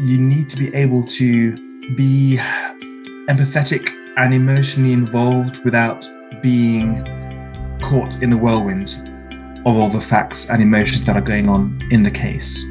you need to be able to be empathetic and emotionally involved without being caught in the whirlwind of all the facts and emotions that are going on in the case.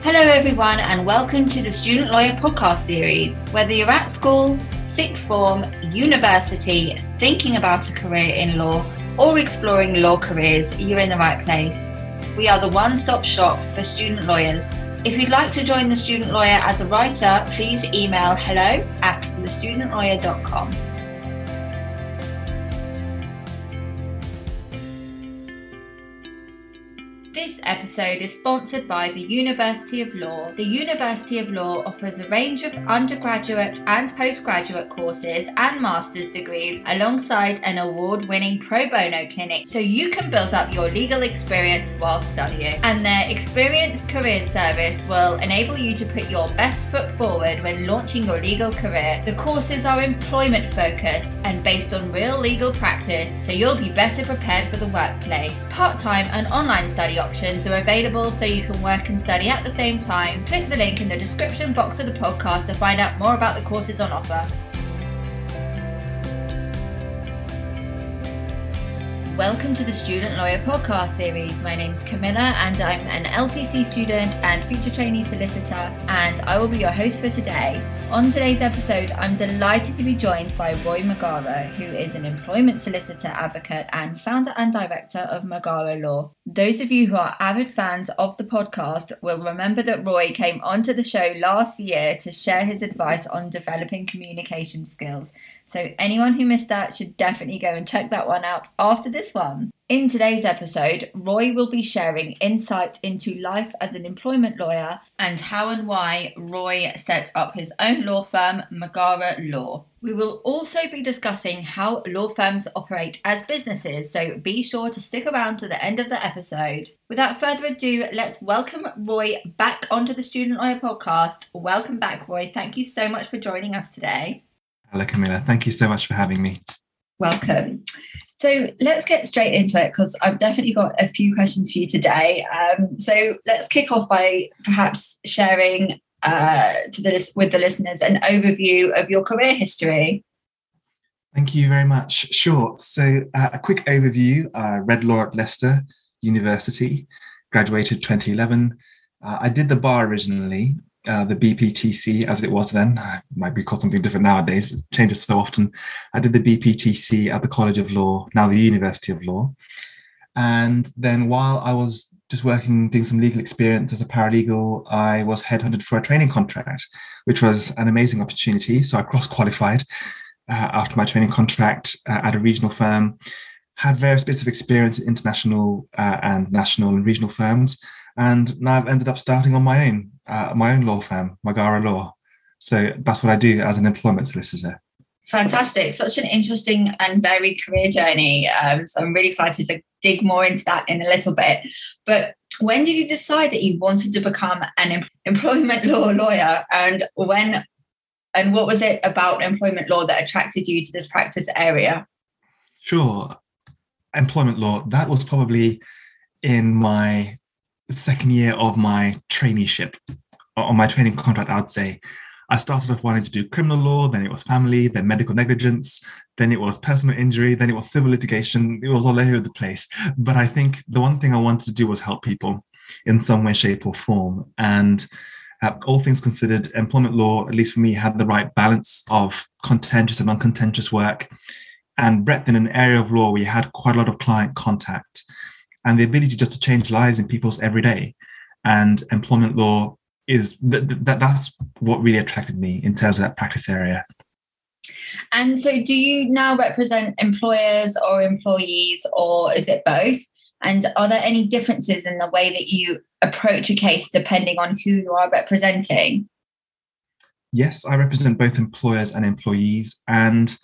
Hello, everyone, and welcome to the Student Lawyer Podcast Series. Whether you're at school, sixth form, university, thinking about a career in law, or exploring law careers, you're in the right place. We are the one stop shop for student lawyers. If you'd like to join the student lawyer as a writer, please email hello at thestudentlawyer.com. This episode is sponsored by the University of Law. The University of Law offers a range of undergraduate and postgraduate courses and master's degrees alongside an award winning pro bono clinic so you can build up your legal experience while studying. And their experienced career service will enable you to put your best foot forward when launching your legal career. The courses are employment focused and based on real legal practice so you'll be better prepared for the workplace. Part time and online study options are available so you can work and study at the same time. Click the link in the description box of the podcast to find out more about the courses on offer. Welcome to the Student Lawyer Podcast series. My name's Camilla and I'm an LPC student and future trainee solicitor, and I will be your host for today. On today's episode, I'm delighted to be joined by Roy Magara, who is an employment solicitor advocate and founder and director of Magara Law. Those of you who are avid fans of the podcast will remember that Roy came onto the show last year to share his advice on developing communication skills. So, anyone who missed that should definitely go and check that one out after this one. In today's episode, Roy will be sharing insights into life as an employment lawyer and how and why Roy set up his own law firm, Magara Law. We will also be discussing how law firms operate as businesses, so be sure to stick around to the end of the episode. Without further ado, let's welcome Roy back onto the Student Lawyer podcast. Welcome back, Roy. Thank you so much for joining us today. Hello, Camilla. Thank you so much for having me. Welcome. So let's get straight into it because I've definitely got a few questions for you today. Um, so let's kick off by perhaps sharing uh, to the with the listeners an overview of your career history. Thank you very much. Sure. So uh, a quick overview. Uh, read law at Leicester University, graduated 2011. Uh, I did the bar originally uh, the BPTC as it was then. Might be called something different nowadays. It changes so often. I did the BPTC at the College of Law, now the University of Law. And then while I was just working, doing some legal experience as a paralegal, I was headhunted for a training contract, which was an amazing opportunity. So I cross qualified uh, after my training contract uh, at a regional firm, had various bits of experience in international uh, and national and regional firms. And now I've ended up starting on my own uh, my own law firm, Magara Law. So that's what I do as an employment solicitor. Fantastic. Such an interesting and varied career journey. Um, so I'm really excited to dig more into that in a little bit. But when did you decide that you wanted to become an employment law lawyer and when and what was it about employment law that attracted you to this practice area? Sure. Employment law, that was probably in my second year of my traineeship, on my training contract, I'd say. I started off wanting to do criminal law, then it was family, then medical negligence, then it was personal injury, then it was civil litigation. It was all over the place. But I think the one thing I wanted to do was help people in some way, shape, or form. And uh, all things considered, employment law, at least for me, had the right balance of contentious and uncontentious work and breadth in an area of law where you had quite a lot of client contact and the ability just to change lives in people's everyday. And employment law is that, that that's what really attracted me in terms of that practice area. And so, do you now represent employers or employees, or is it both? And are there any differences in the way that you approach a case depending on who you are representing? Yes, I represent both employers and employees. And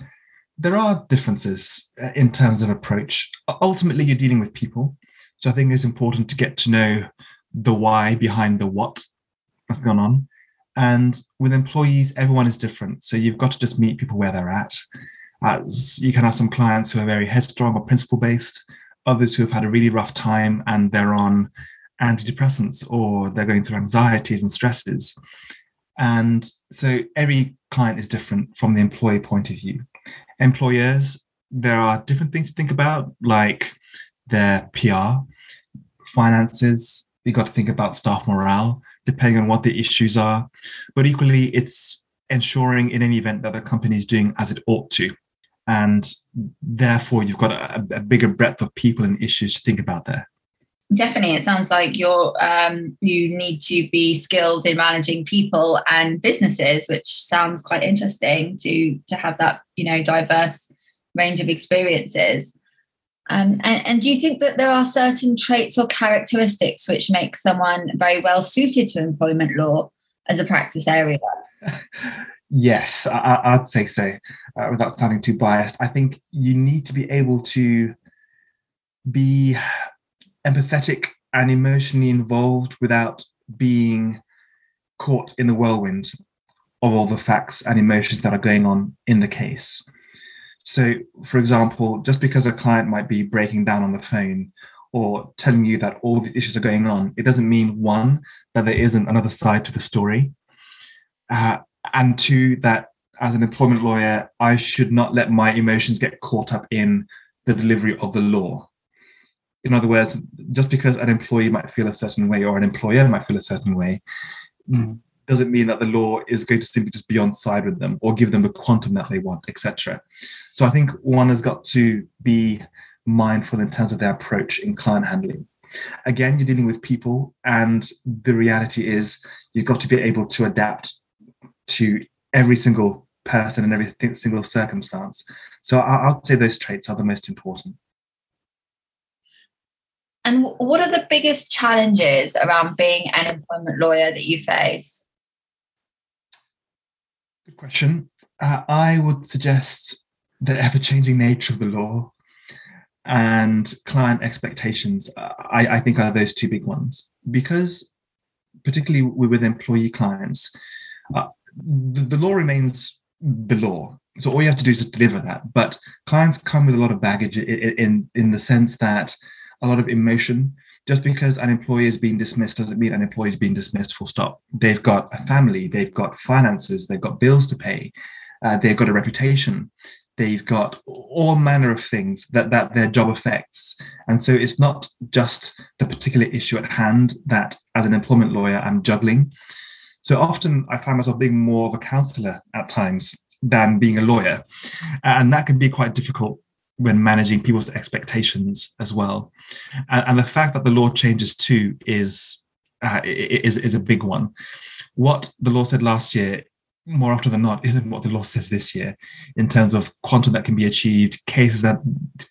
there are differences uh, in terms of approach. Ultimately, you're dealing with people. So I think it's important to get to know the why behind the what that's gone on. And with employees, everyone is different. So you've got to just meet people where they're at. As you can have some clients who are very headstrong or principle based, others who have had a really rough time and they're on antidepressants or they're going through anxieties and stresses. And so every client is different from the employee point of view. Employers, there are different things to think about, like their PR, finances. You've got to think about staff morale, depending on what the issues are. But equally, it's ensuring in any event that the company is doing as it ought to. And therefore, you've got a, a bigger breadth of people and issues to think about there definitely it sounds like you're um, you need to be skilled in managing people and businesses which sounds quite interesting to to have that you know diverse range of experiences. Um, and, and do you think that there are certain traits or characteristics which make someone very well suited to employment law as a practice area? Yes I, would say so uh, without sounding too biased. I think you need to be able to be empathetic and emotionally involved without being caught in the whirlwind of all the facts and emotions that are going on in the case. So, for example, just because a client might be breaking down on the phone or telling you that all the issues are going on, it doesn't mean one, that there isn't another side to the story. Uh, and two, that as an employment lawyer, I should not let my emotions get caught up in the delivery of the law in other words, just because an employee might feel a certain way or an employer might feel a certain way, mm. doesn't mean that the law is going to simply just be on side with them or give them the quantum that they want, etc. So I think one has got to be mindful in terms of their approach in client handling. Again, you're dealing with people, and the reality is you've got to be able to adapt to every single person and every single circumstance. So I, would say those traits are the most important. And what are the biggest challenges around being an employment lawyer that you face? Good question. Uh, I would suggest the ever changing nature of the law and client expectations, uh, I, I, think, are those two big ones. Because, particularly with employee clients, uh, the, the law remains the law. So all you have to do is deliver that. But clients come with a lot of baggage in, in, in the sense that a lot of emotion. Just because an employee is being dismissed doesn't mean an employee is being dismissed full stop. They've got a family, they've got finances, they've got bills to pay, uh, they've got a reputation, they've got all manner of things that, that their job affects. And so it's not just the particular issue at hand that, as an employment lawyer, I'm juggling. So often I find myself being more of a counselor at times than being a lawyer. And that can be quite difficult when managing people's expectations as well. And, and, the fact that the law changes too is, uh, is, is a big one. What the law said last year, more often than not, isn't what the law says this year in terms of quantum that can be achieved, cases that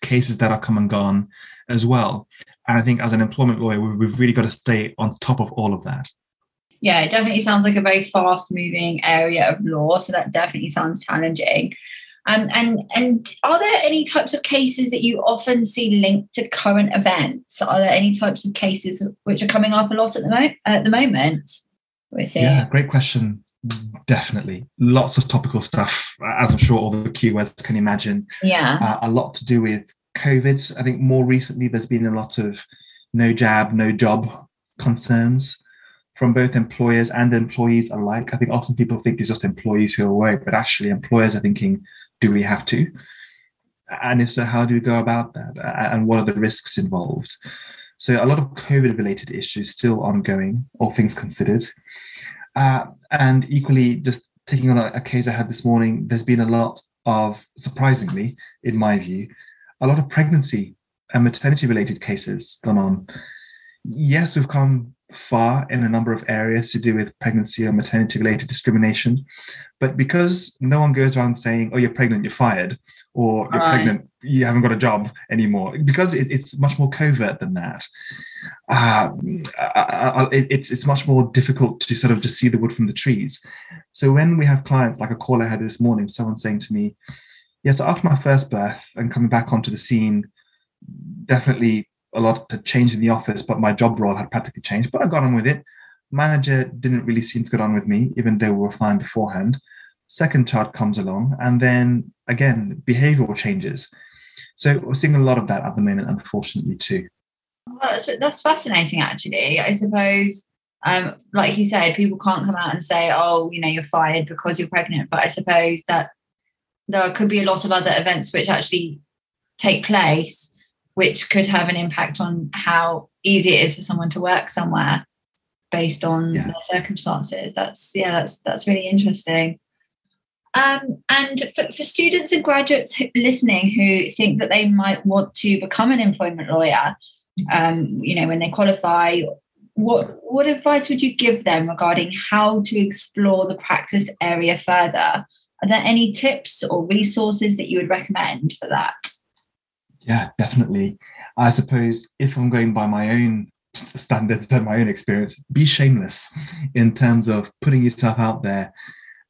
cases that are come and gone as well. And I think as an employment lawyer, we've really got to stay on top of all of that. Yeah, it definitely sounds like a very fast moving area of law. So that definitely sounds challenging. Um, and and are there any types of cases that you often see linked to current events? Are there any types of cases which are coming up a lot at the, mo- at the moment? We're seeing. Yeah, great question. Definitely, lots of topical stuff, as I'm sure all the keywords can imagine. Yeah, uh, a lot to do with COVID. I think more recently there's been a lot of no jab, no job concerns from both employers and employees alike. I think often people think it's just employees who are worried, but actually employers are thinking do we have to? And if so, how do we go about that? And what are the risks involved? So, a lot of COVID related issues still ongoing, all things considered. Uh, and equally, just taking on a, a case I had this morning, there's been a lot of, surprisingly, in my view, a lot of pregnancy and maternity related cases gone on. Yes, we've come far in a number of areas to do with pregnancy or maternity related discrimination. But because no one goes around saying, oh, you're pregnant, you're fired, or you're pregnant, you haven't got a job anymore, because it, it's much more covert than that. Uh, it, it's it's much more difficult to sort of just see the wood from the trees. So when we have clients like a call I had this morning, someone saying to me, "Yes, yeah, so after my first birth and coming back onto the scene, definitely a lot had changed in the office, but my job role had practically changed. But I got on with it. Manager didn't really seem to get on with me, even though we were fine beforehand. second child comes along, and then again, behavioral changes. So we're seeing a lot of that at the moment, unfortunately, too. Well, that's, that's fascinating, actually. I suppose, um, like you said, people can't come out and say, oh, you know, you're fired because you're pregnant. But I suppose that there could be a lot of other events which actually take place, which could have an impact on how easy it is for someone to work somewhere based on yeah. their circumstances. That's yeah, that's that's really interesting. Um, and for, for students and graduates listening who think that they might want to become an employment lawyer, um, you know, when they qualify, what what advice would you give them regarding how to explore the practice area further? Are there any tips or resources that you would recommend for that? Yeah, definitely. I suppose if I'm going by my own standards and my own experience, be shameless in terms of putting yourself out there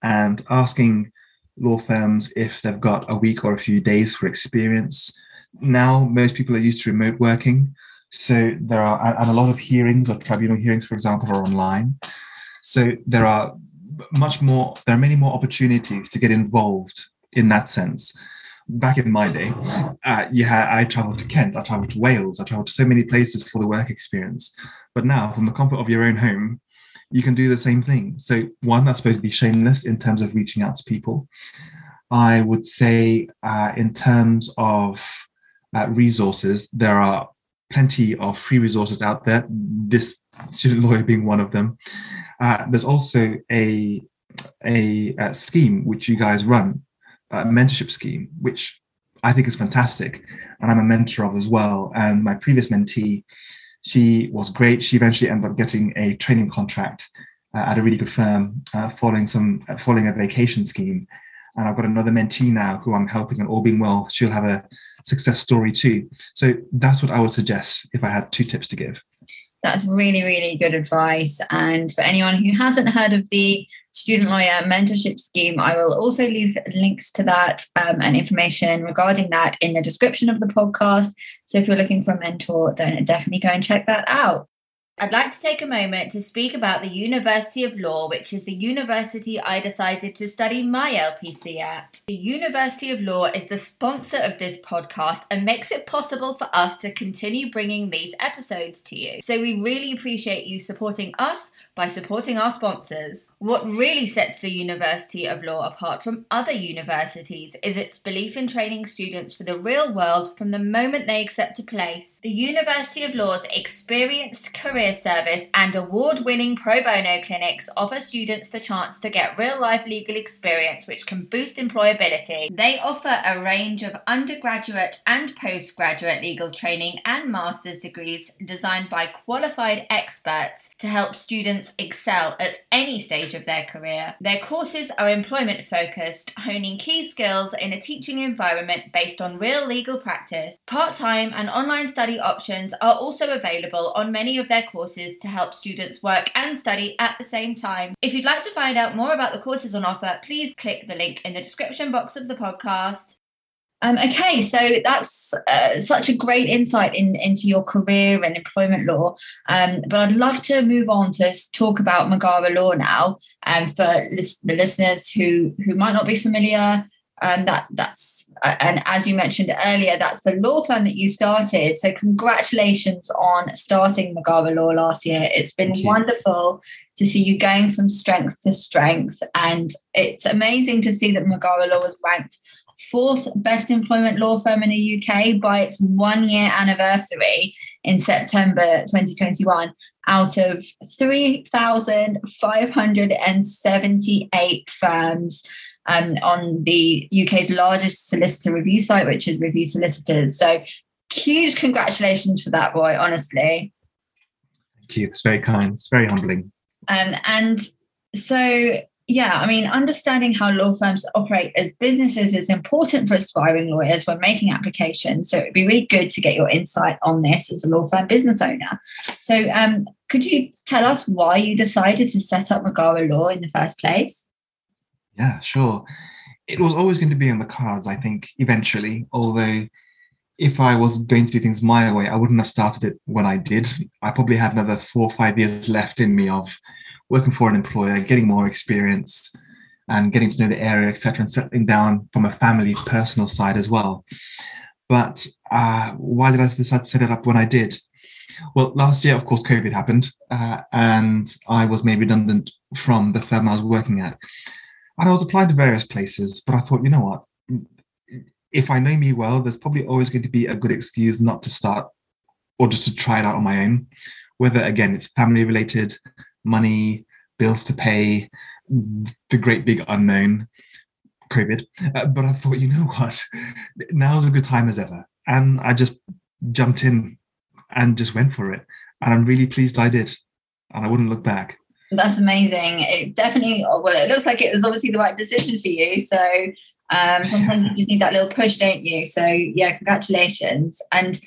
and asking law firms if they've got a week or a few days for experience. Now, most people are used to remote working. So there are, and a lot of hearings or tribunal hearings, for example, are online. So there are much more, there are many more opportunities to get involved in that sense. Back in my day, uh, yeah, I traveled to Kent, I traveled to Wales, I traveled to so many places for the work experience. But now, from the comfort of your own home, you can do the same thing. So, one, I suppose, be shameless in terms of reaching out to people. I would say, uh, in terms of uh, resources, there are plenty of free resources out there. This student lawyer being one of them. Uh, there's also a, a, a scheme which you guys run, a mentorship scheme, which I think is fantastic, and I'm a mentor of as well. And my previous mentee she was great. She eventually ended up getting a training contract uh, at a really good firm, uh, following some uh, following a vacation scheme. And I've got another mentee now who I'm helping, and all being well, she'll have a success story too. So that's what I would suggest if I had two tips to give. That's really, really good advice. And for anyone who hasn't heard of the student lawyer mentorship scheme, I will also leave links to that um, and information regarding that in the description of the podcast. So if you're looking for a mentor, then definitely go and check that out. I'd like to take a moment to speak about the University of Law, which is the university I decided to study my LPC at. The University of Law is the sponsor of this podcast and makes it possible for us to continue bringing these episodes to you. So we really appreciate you supporting us by supporting our sponsors. What really sets the University of Law apart from other universities is its belief in training students for the real world from the moment they accept a place. The University of Law's experienced career service and award winning pro bono clinics offer students the chance to get real life legal experience which can boost employability. They offer a range of undergraduate and postgraduate legal training and master's degrees designed by qualified experts to help students excel at any stage stage of their career. Their courses are employment focused, honing key skills in a teaching environment based on real legal practice. Part time and online study options are also available on many of their courses to help students work and study at the same time. If you'd like to find out more about the courses on offer, please click the link in the description box of the podcast. Um, okay, so that's uh, such a great insight in, into your career and employment law. Um, but I'd love to move on to talk about Magara Law now. Um, for lis- the listeners who who might not be familiar, um, that that's uh, and as you mentioned earlier, that's the law firm that you started. So congratulations on starting Magara Law last year. It's been wonderful to see you going from strength to strength, and it's amazing to see that Magara Law was ranked fourth best employment law firm in the UK by its one year anniversary in September 2021 out of 3,578 firms um, on the UK's largest solicitor review site, which is Review Solicitors. So, huge congratulations for that, boy, honestly. Thank you. It's very kind. It's very humbling. Um, and so, yeah, I mean, understanding how law firms operate as businesses is important for aspiring lawyers when making applications. So it'd be really good to get your insight on this as a law firm business owner. So, um, could you tell us why you decided to set up Magara Law in the first place? Yeah, sure. It was always going to be on the cards, I think, eventually. Although, if I was going to do things my way, I wouldn't have started it when I did. I probably had another four or five years left in me of working for an employer, getting more experience, and getting to know the area, etc., and settling down from a family, personal side as well. But uh, why did I decide to set it up when I did? Well, last year, of course, COVID happened, uh, and I was made redundant from the firm I was working at. And I was applying to various places, but I thought, you know what? If I know me well, there's probably always going to be a good excuse not to start or just to try it out on my own. Whether, again, it's family related, money, bills to pay, the great big unknown, COVID. Uh, but I thought, you know what? Now's a good time as ever. And I just jumped in and just went for it. And I'm really pleased I did. And I wouldn't look back. That's amazing. It definitely, well, it looks like it was obviously the right decision for you. So um, sometimes you just need that little push, don't you? So yeah, congratulations. And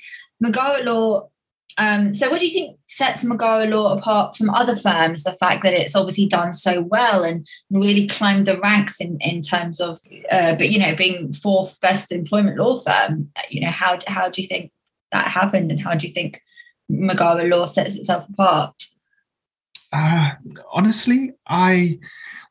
Magara Law um, so, what do you think sets Magara Law apart from other firms? The fact that it's obviously done so well and really climbed the ranks in, in terms of, uh, but you know, being fourth best employment law firm. You know, how how do you think that happened, and how do you think Magara Law sets itself apart? Uh, honestly, I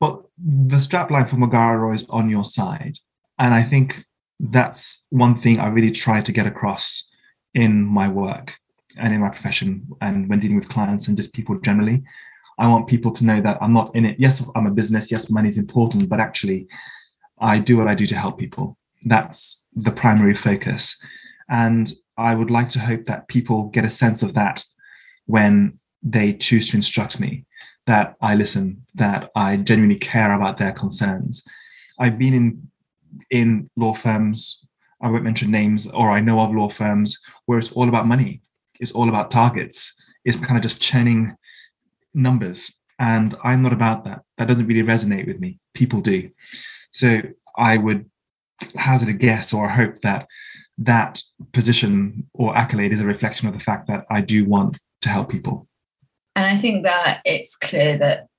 well, the strapline for Magara Law is on your side, and I think that's one thing I really try to get across in my work and in my profession and when dealing with clients and just people generally. I want people to know that I'm not in it. Yes, I'm a business. Yes, money is important, but actually, I do what I do to help people. That's the primary focus. And I would like to hope that people get a sense of that when they choose to instruct me, that I listen, that I genuinely care about their concerns. I've been in in law firms, I won't mention names, or I know of law firms where it's all about money it's all about targets. It's kind of just churning numbers. And I'm not about that. That doesn't really resonate with me. People do. So I would hazard a guess or hope that that position or accolade is a reflection of the fact that I do want to help people. And I think that it's clear that,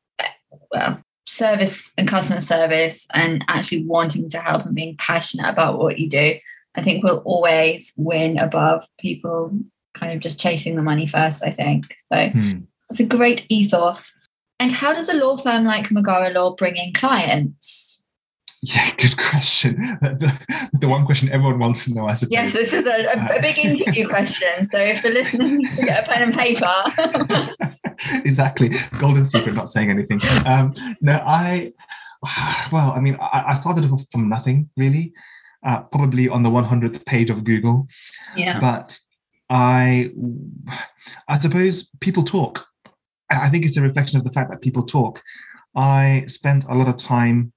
well, service and customer service and actually wanting to help and being passionate about what you do, I think will always win above people kind of just chasing the money first, I think. So hmm. it's a great ethos. And how does a law firm like Magara Law bring in clients? Yeah, good question. The, the, one question everyone wants to know, I suppose. Yes, this is a, a, a big interview question. So if the listener needs to get a pen and paper. exactly. Golden secret, not saying anything. Um, no, I, well, I mean, I, I started from nothing really, uh, probably on the 100th page of Google. Yeah. But I, I suppose people talk. I think it's a reflection of the fact that people talk. I spent a lot of time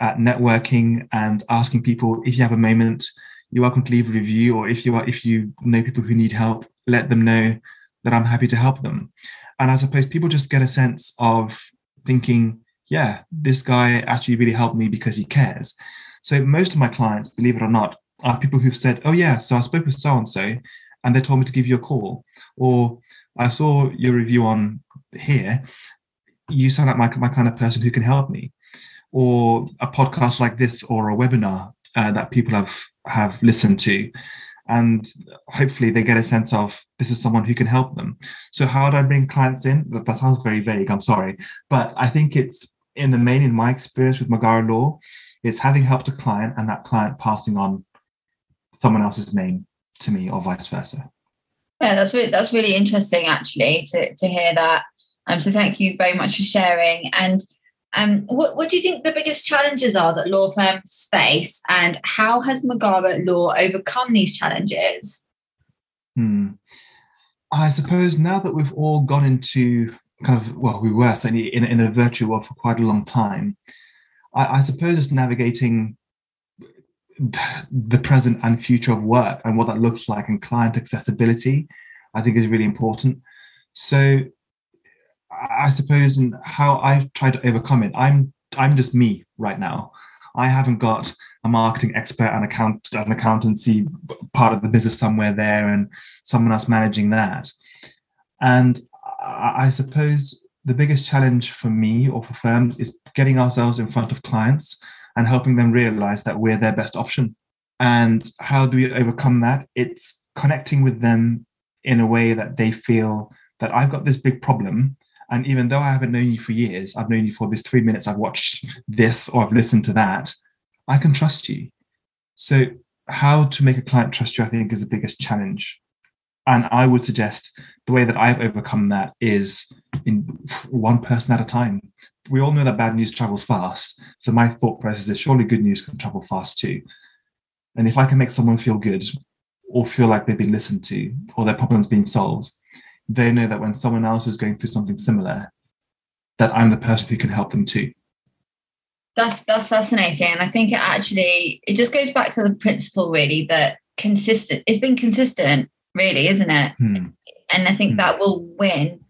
at networking and asking people if you have a moment, you're welcome to leave a review, or if you are, if you know people who need help, let them know that I'm happy to help them. And I suppose people just get a sense of thinking, yeah, this guy actually really helped me because he cares. So most of my clients, believe it or not, are people who've said, oh yeah, so I spoke with so and so, and they told me to give you a call. Or I saw your review on here. You sound like my, my kind of person who can help me. Or a podcast like this or a webinar uh, that people have have listened to. And hopefully they get a sense of this is someone who can help them. So how do I bring clients in? That sounds very vague, I'm sorry. But I think it's in the main, in my experience with Magara Law, it's having helped a client and that client passing on someone else's name to me or vice versa yeah that's really that's really interesting actually to, to hear that um so thank you very much for sharing and um what, what do you think the biggest challenges are that law firms face and how has magara law overcome these challenges hmm. i suppose now that we've all gone into kind of well we were certainly in, in a virtual world for quite a long time I, I suppose navigating the present and future of work and what that looks like and client accessibility i think is really important so i suppose and how i've tried to overcome it i'm i'm just me right now i haven't got a marketing expert and account an accountancy part of the business somewhere there and someone else managing that and i suppose the biggest challenge for me or for firms is getting ourselves in front of clients and helping them realize that we're their best option. And how do we overcome that? It's connecting with them in a way that they feel that I've got this big problem And even though I haven't known you for years, I've known you for this three minutes, I've watched this or I've listened to that, I can trust you. So, how to make a client trust you, I think, is the biggest challenge. And I would suggest the way that I've overcome that is in one person at a time. We all know that bad news travels fast. So, my thought process is surely good news can travel fast too. And if I can make someone feel good or feel like they've been listened to or their problems being solved, they know that when someone else is going through something similar, that I'm the person who can help them too. That's that's fascinating, and I think it actually it just goes back to the principle really that consistent. It's been consistent, really, isn't it? Hmm. And I think Hmm. that will win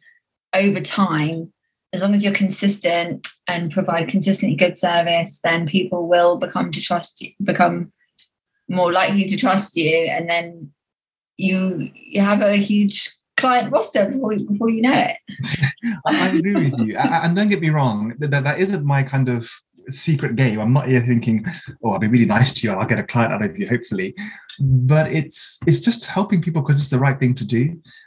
over time as long as you're consistent and provide consistently good service. Then people will become to trust you, become more likely to trust you, and then you you have a huge client roster before, before you know it. I, I agree with you. And don't get me wrong, that, that, isn't my kind of secret game. I'm not here thinking, oh, I'll be really nice to you. I'll get a client out of you, hopefully. But it's it's just helping people because it's the right thing to do.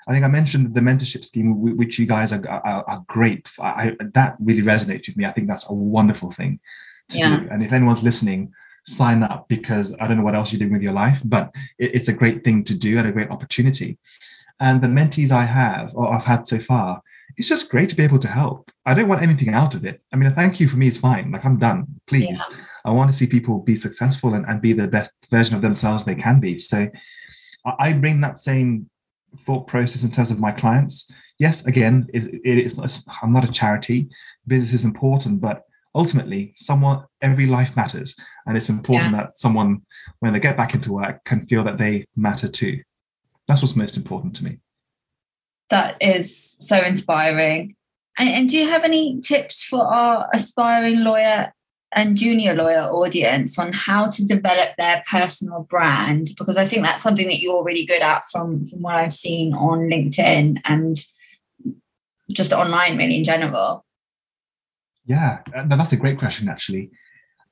I think I mentioned the mentorship scheme, which you guys are, are, are great. I, I- that really resonates with me. I think that's a wonderful thing to Yeah. do. And if anyone's listening, sign up because I don't know what else you're doing with your life, but it, it's a great thing to do and a great opportunity. And the mentees I have or I've had so far, it's just great to be able to help. I don't want anything out of it. I mean, a thank you for me is fine. Like I'm done. Please. I want to see people be successful and, and be the best version of themselves they can be. So I, bring that same thought process in terms of my clients. Yes, again, it, it, it's not, I'm not a charity. Business is important, but ultimately, someone every life matters, and it's important that someone, when they get back into work, can feel that they matter too. That's what's most important to me. That is so inspiring. And, and do you have any tips for our aspiring lawyer and junior lawyer audience on how to develop their personal brand? Because I think that's something that you're really good at from, from what I've seen on LinkedIn and just online, really, in general. Yeah, uh, no, that's a great question, actually.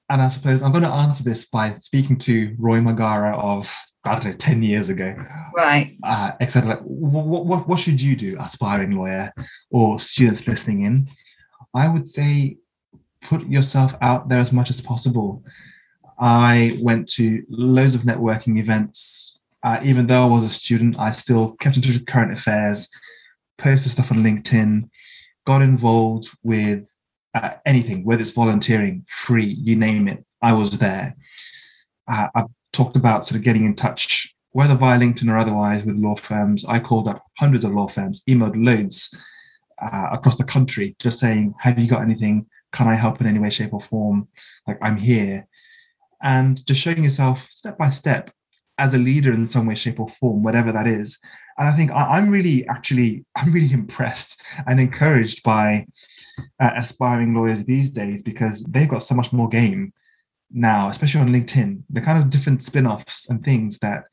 And I suppose I'm going to answer this by speaking to Roy Magara of, I don't know, 10 years ago. Right. uh, etc. What, what, what should you do, aspiring lawyer or students listening in? I would say put yourself out there as much as possible. I went to loads of networking events. Uh, even though I was a student, I still kept in touch with current affairs, posted stuff on LinkedIn, got involved with uh, anything, whether it's volunteering, free, you name it, I was there. Uh, I've talked about sort of getting in touch whether via LinkedIn or otherwise with law firms. I called up hundreds of law firms, emailed loads uh, across the country, just saying, Have you got anything? Can I help in any way, shape, or form? Like, I'm here. And just showing yourself step by step as a leader in some way, shape, or form, whatever that is. And I think I, am really, actually, I'm really impressed and encouraged by uh, aspiring lawyers these days because they've got so much more game now, especially on LinkedIn. The kind of different spin offs and things that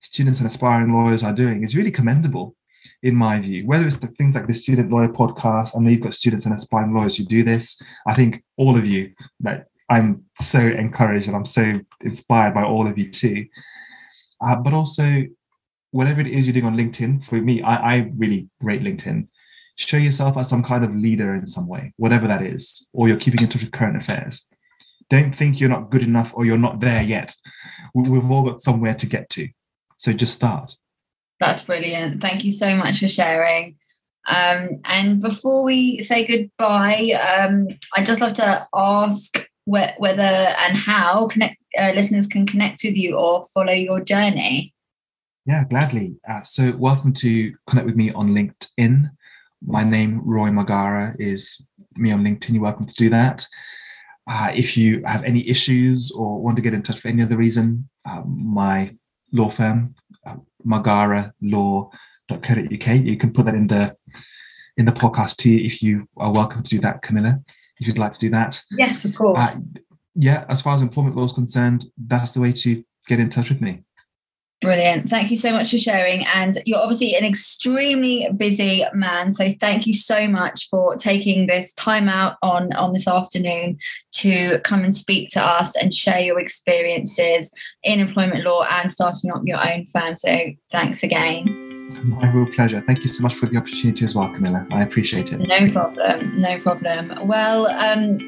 students and aspiring lawyers are doing is really commendable in my view. Whether it's the things like the student lawyer podcast i know you've got students and aspiring lawyers who do this. I think all of you that i'm so encouraged and i'm so inspired by all of you too. Uh, but also whatever it is you're doing on linkedin for me I, I really rate linkedin show yourself as some kind of leader in some way whatever that is or you're keeping in touch with current affairs don't think you're not good enough or you're not there yet we, we've all got somewhere to get to so just start. That's brilliant. Thank you so much for sharing. Um, and before we say goodbye, um, I'd just love to ask wh- whether and how connect, uh, listeners can connect with you or follow your journey. Yeah, gladly. Uh, so, welcome to connect with me on LinkedIn. My name, Roy Magara, is me on LinkedIn. You're welcome to do that. Uh, if you have any issues or want to get in touch for any other reason, uh, my law firm, uh, magaralaw.co.uk. You can put that in the in the podcast too if you are welcome to do that, Camilla, if you'd like to do that. Yes, of course. Uh, yeah, as far as employment law is concerned, that's the way to get in touch with me. Brilliant. Thank you so much for sharing. And you're obviously an extremely busy man. So thank you so much for taking this time out on, on this afternoon to come and speak to us and share your experiences in employment law and starting up your own firm. So thanks again. My real pleasure. Thank you so much for the opportunity as well, Camilla. I appreciate it. No problem. No problem. Well, um,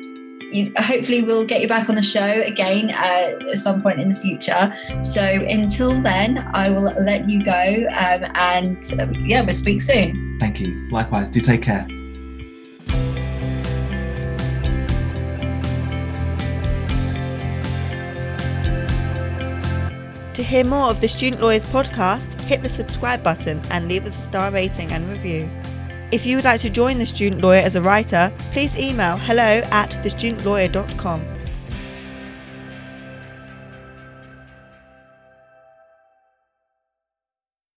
you, hopefully we'll get you back on the show again uh, at some point in the future. So until then, I will let you go um, and uh, yeah, we'll speak soon. Thank you. Likewise. Do take care. To hear more of the Student Lawyers podcast, hit the subscribe button and leave us a star rating and review. If you would like to join the student lawyer as a writer, please email hello at thestudentlawyer.com.